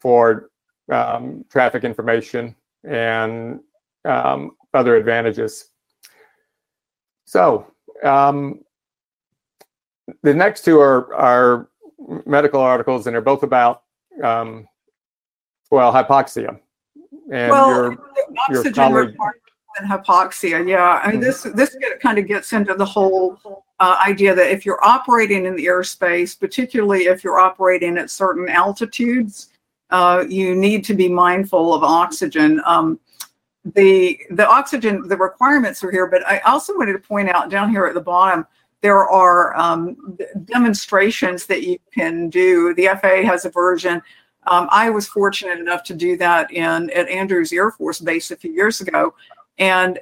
for um, traffic information and um, other advantages. So um, the next two are, are medical articles, and they're both about um, well hypoxia. And well, your, your colleague, and hypoxia. Yeah, I mean, mm-hmm. this this kind of gets into the whole uh, idea that if you're operating in the airspace, particularly if you're operating at certain altitudes, uh, you need to be mindful of oxygen. Um, the the oxygen the requirements are here, but I also wanted to point out down here at the bottom there are um, demonstrations that you can do. The FAA has a version. Um, I was fortunate enough to do that in at Andrews Air Force Base a few years ago, and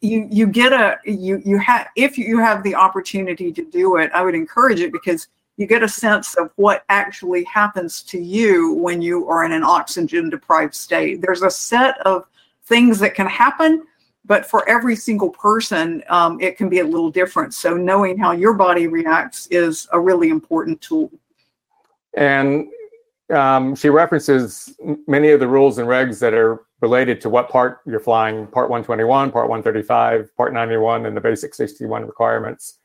you you get a you you have if you have the opportunity to do it, I would encourage it because you get a sense of what actually happens to you when you are in an oxygen deprived state. There's a set of things that can happen, but for every single person, um, it can be a little different. So knowing how your body reacts is a really important tool. And um, she references many of the rules and regs that are related to what part you're flying part 121 part 135 part 91 and the basic 61 requirements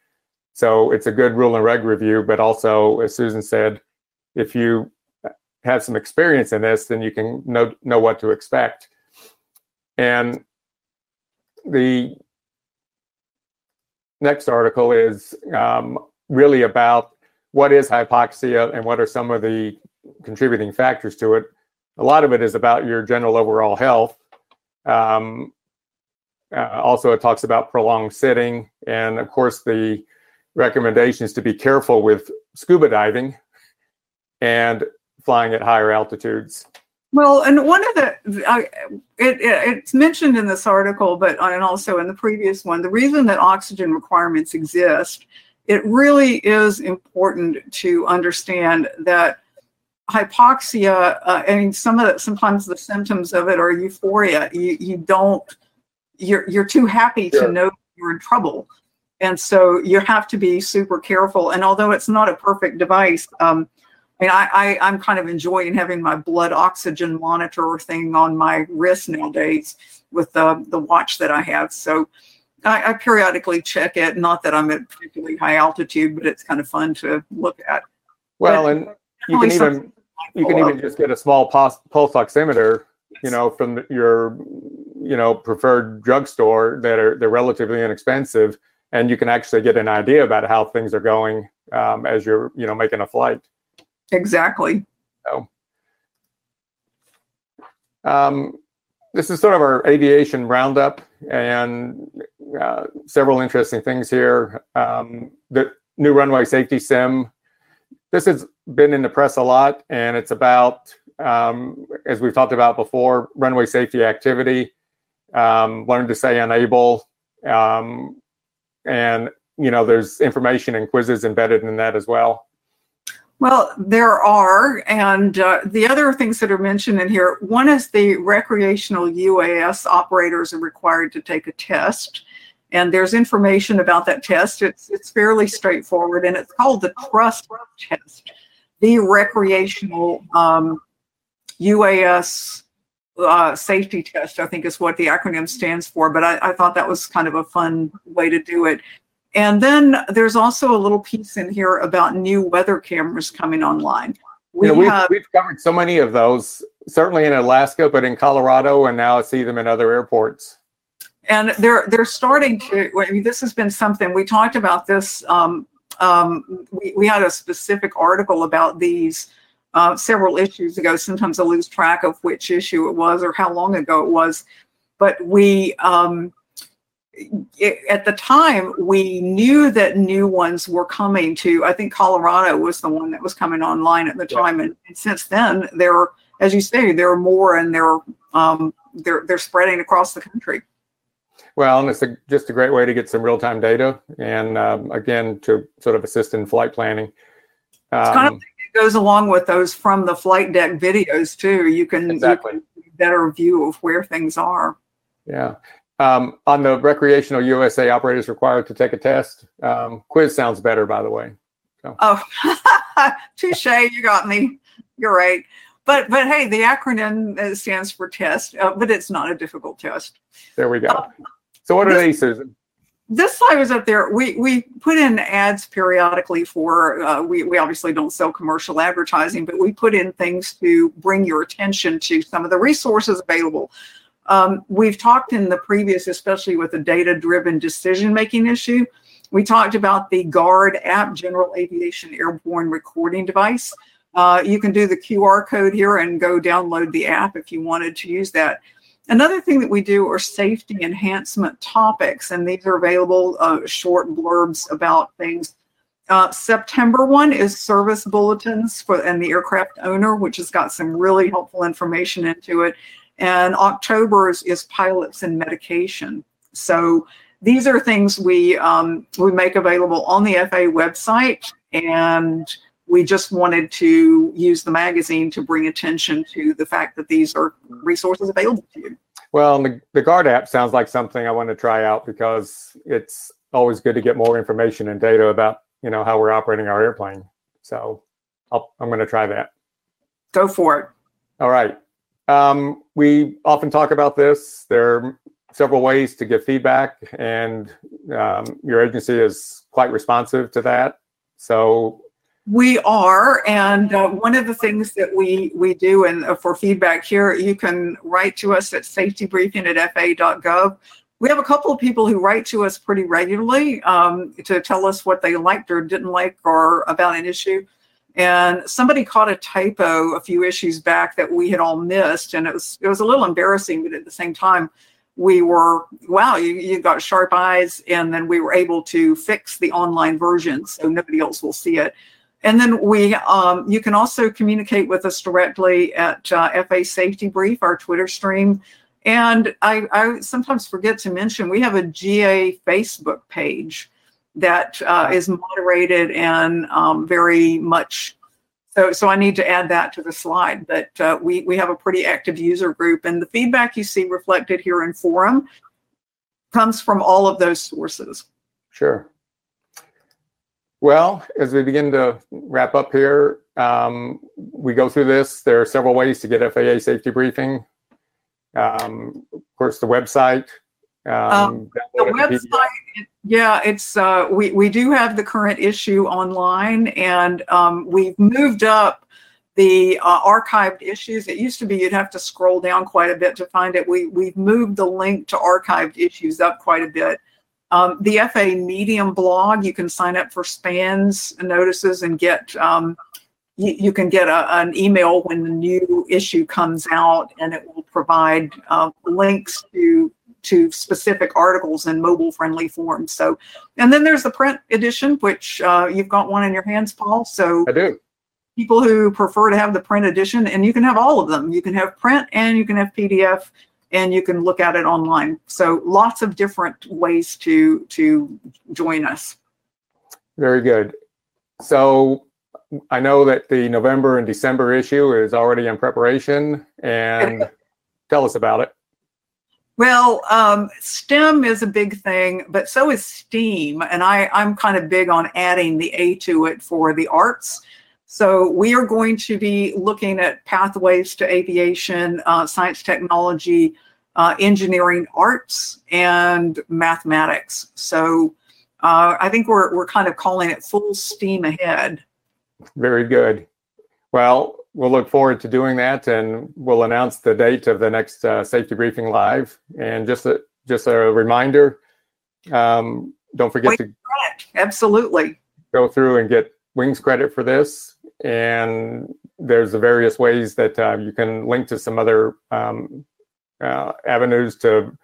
so it's a good rule and reg review but also as susan said if you have some experience in this then you can know know what to expect and the next article is um, really about what is hypoxia and what are some of the contributing factors to it a lot of it is about your general overall health. Um, uh, also, it talks about prolonged sitting, and of course, the recommendation is to be careful with scuba diving and flying at higher altitudes. Well, and one of the uh, it, it, it's mentioned in this article, but and also in the previous one, the reason that oxygen requirements exist, it really is important to understand that hypoxia, uh, I mean, some of the, sometimes the symptoms of it are euphoria. You, you don't, you're, you're too happy to know you're in trouble. And so you have to be super careful. And although it's not a perfect device, um, I mean, I, I, am kind of enjoying having my blood oxygen monitor thing on my wrist nowadays with the, the watch that I have. So I, I periodically check it. Not that I'm at particularly high altitude, but it's kind of fun to look at. Well, but, and you can even you can even just get a small pulse, pulse oximeter, you know, from your, you know, preferred drugstore that are they're relatively inexpensive, and you can actually get an idea about how things are going um, as you're, you know, making a flight. Exactly. So, um, this is sort of our aviation roundup, and uh, several interesting things here. Um, the new runway safety sim. This has been in the press a lot, and it's about, um, as we've talked about before, runway safety activity, um, learn to say unable, um, and you know, there's information and quizzes embedded in that as well. Well, there are, and uh, the other things that are mentioned in here. One is the recreational UAS operators are required to take a test and there's information about that test. It's it's fairly straightforward, and it's called the Trust Test the recreational um, UAS uh, safety test, I think is what the acronym stands for. But I, I, thought that was kind of a fun way to do it. And then there's also a little piece in here about new weather cameras coming online. We know, we've, have, we've covered so many of those, certainly in Alaska, but in Colorado, and now I see them in other airports. And they're they're starting to. I mean, this has been something we talked about this um, um, we, we had a specific article about these uh, several issues ago. Sometimes I lose track of which issue it was or how long ago it was. But we, um, at the time, we knew that new ones were coming to, I think Colorado was the one that was coming online at the time. And, and since then, there, as you say, there are more and they're, um, they're, they're spreading across the country. Well, and it's a, just a great way to get some real time data and um, again, to sort of assist in flight planning. Um, it's kind of it goes along with those from the flight deck videos too. You can, exactly. you can better view of where things are. Yeah. Um, on the recreational USA operators required to take a test, um, quiz sounds better, by the way. So. Oh, touche! You got me. You're right. But but hey, the acronym uh, stands for test, uh, but it's not a difficult test. There we go. Uh, so what are this, they, Susan? This slide was up there. We we put in ads periodically for. Uh, we we obviously don't sell commercial advertising, but we put in things to bring your attention to some of the resources available. Um, we've talked in the previous, especially with the data-driven decision-making issue. We talked about the GAARD app, General Aviation Airborne Recording Device. Uh, you can do the QR code here and go download the app if you wanted to use that. Another thing that we do are safety enhancement topics, and these are available uh, short blurbs about things. Uh, September one is service bulletins for and the aircraft owner, which has got some really helpful information into it. And October is, is pilots and medication. So these are things we um, we make available on the FAA website, and we just wanted to use the magazine to bring attention to the fact that these are resources available to you. Well, the, the GAARD app sounds like something I want to try out because it's always good to get more information and data about you know how we're operating our airplane. So I'll, I'm going to try that. Go for it. All right. Um, we often talk about this. There are several ways to give feedback, and um, your agency is quite responsive to that. So we are, and uh, one of the things that we we do, and uh, for feedback here, you can write to us at safetybriefing at faa.gov. We have a couple of people who write to us pretty regularly um, to tell us what they liked or didn't like or about an issue. And somebody caught a typo a few issues back that we had all missed, and it was it was a little embarrassing, but at the same time, we were wow you, you got sharp eyes and then we were able to fix the online version so nobody else will see it and then we, um, you can also communicate with us directly at uh, FAA Safety Brief, our Twitter stream. And I, I, sometimes forget to mention we have a GA Facebook page that uh, is moderated and um, very much so. So I need to add that to the slide. But uh, we we have a pretty active user group, and the feedback you see reflected here in forum comes from all of those sources. Sure. Well, as we begin to wrap up here, um, we go through this. There are several ways to get FAA safety briefing. Um, of course, the website. Um, um the website, yeah, it's uh, we we do have the current issue online, and um, we've moved up the uh, archived issues. It used to be you'd have to scroll down quite a bit to find it. We we've moved the link to archived issues up quite a bit. Um, the FAA Medium blog, you can sign up for SPANS notices and get um, you, you, can get a, an email when the new issue comes out, and it will provide uh, links to to specific articles in mobile friendly form. So, and then there's the print edition, which uh, you've got one in your hands, Paul. So I do. People who prefer to have the print edition, and you can have all of them. You can have print and you can have PDF and you can look at it online. So lots of different ways to to join us. Very good. So I know that the November and December issue is already in preparation, and tell us about it. Well, um, STEM is a big thing, but so is STEAM, and I, I'm kind of big on adding the A to it for the arts. So we are going to be looking at pathways to aviation, uh, science, technology, uh, engineering, arts, and mathematics. So uh, I think we're we're kind of calling it full steam ahead. Very good. Well, we'll look forward to doing that, and we'll announce the date of the next uh, safety briefing live. And just a just a reminder, um, don't forget Wait, to absolutely go through and get wings credit for this and there's the various ways that uh, you can link to some other um, uh, avenues to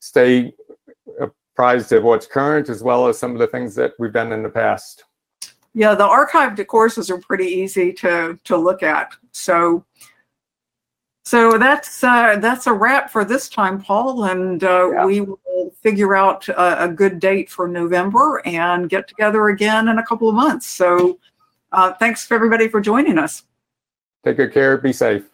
stay apprised of what's current as well as some of the things that we've done in the past. Yeah, the archived courses are pretty easy to to look at. So so that's uh, that's a wrap for this time, Paul, and uh, yeah. we will figure out a, a, good date for November and get together again in a couple of months. So Uh, thanks for everybody for joining us. Take good care. Be safe.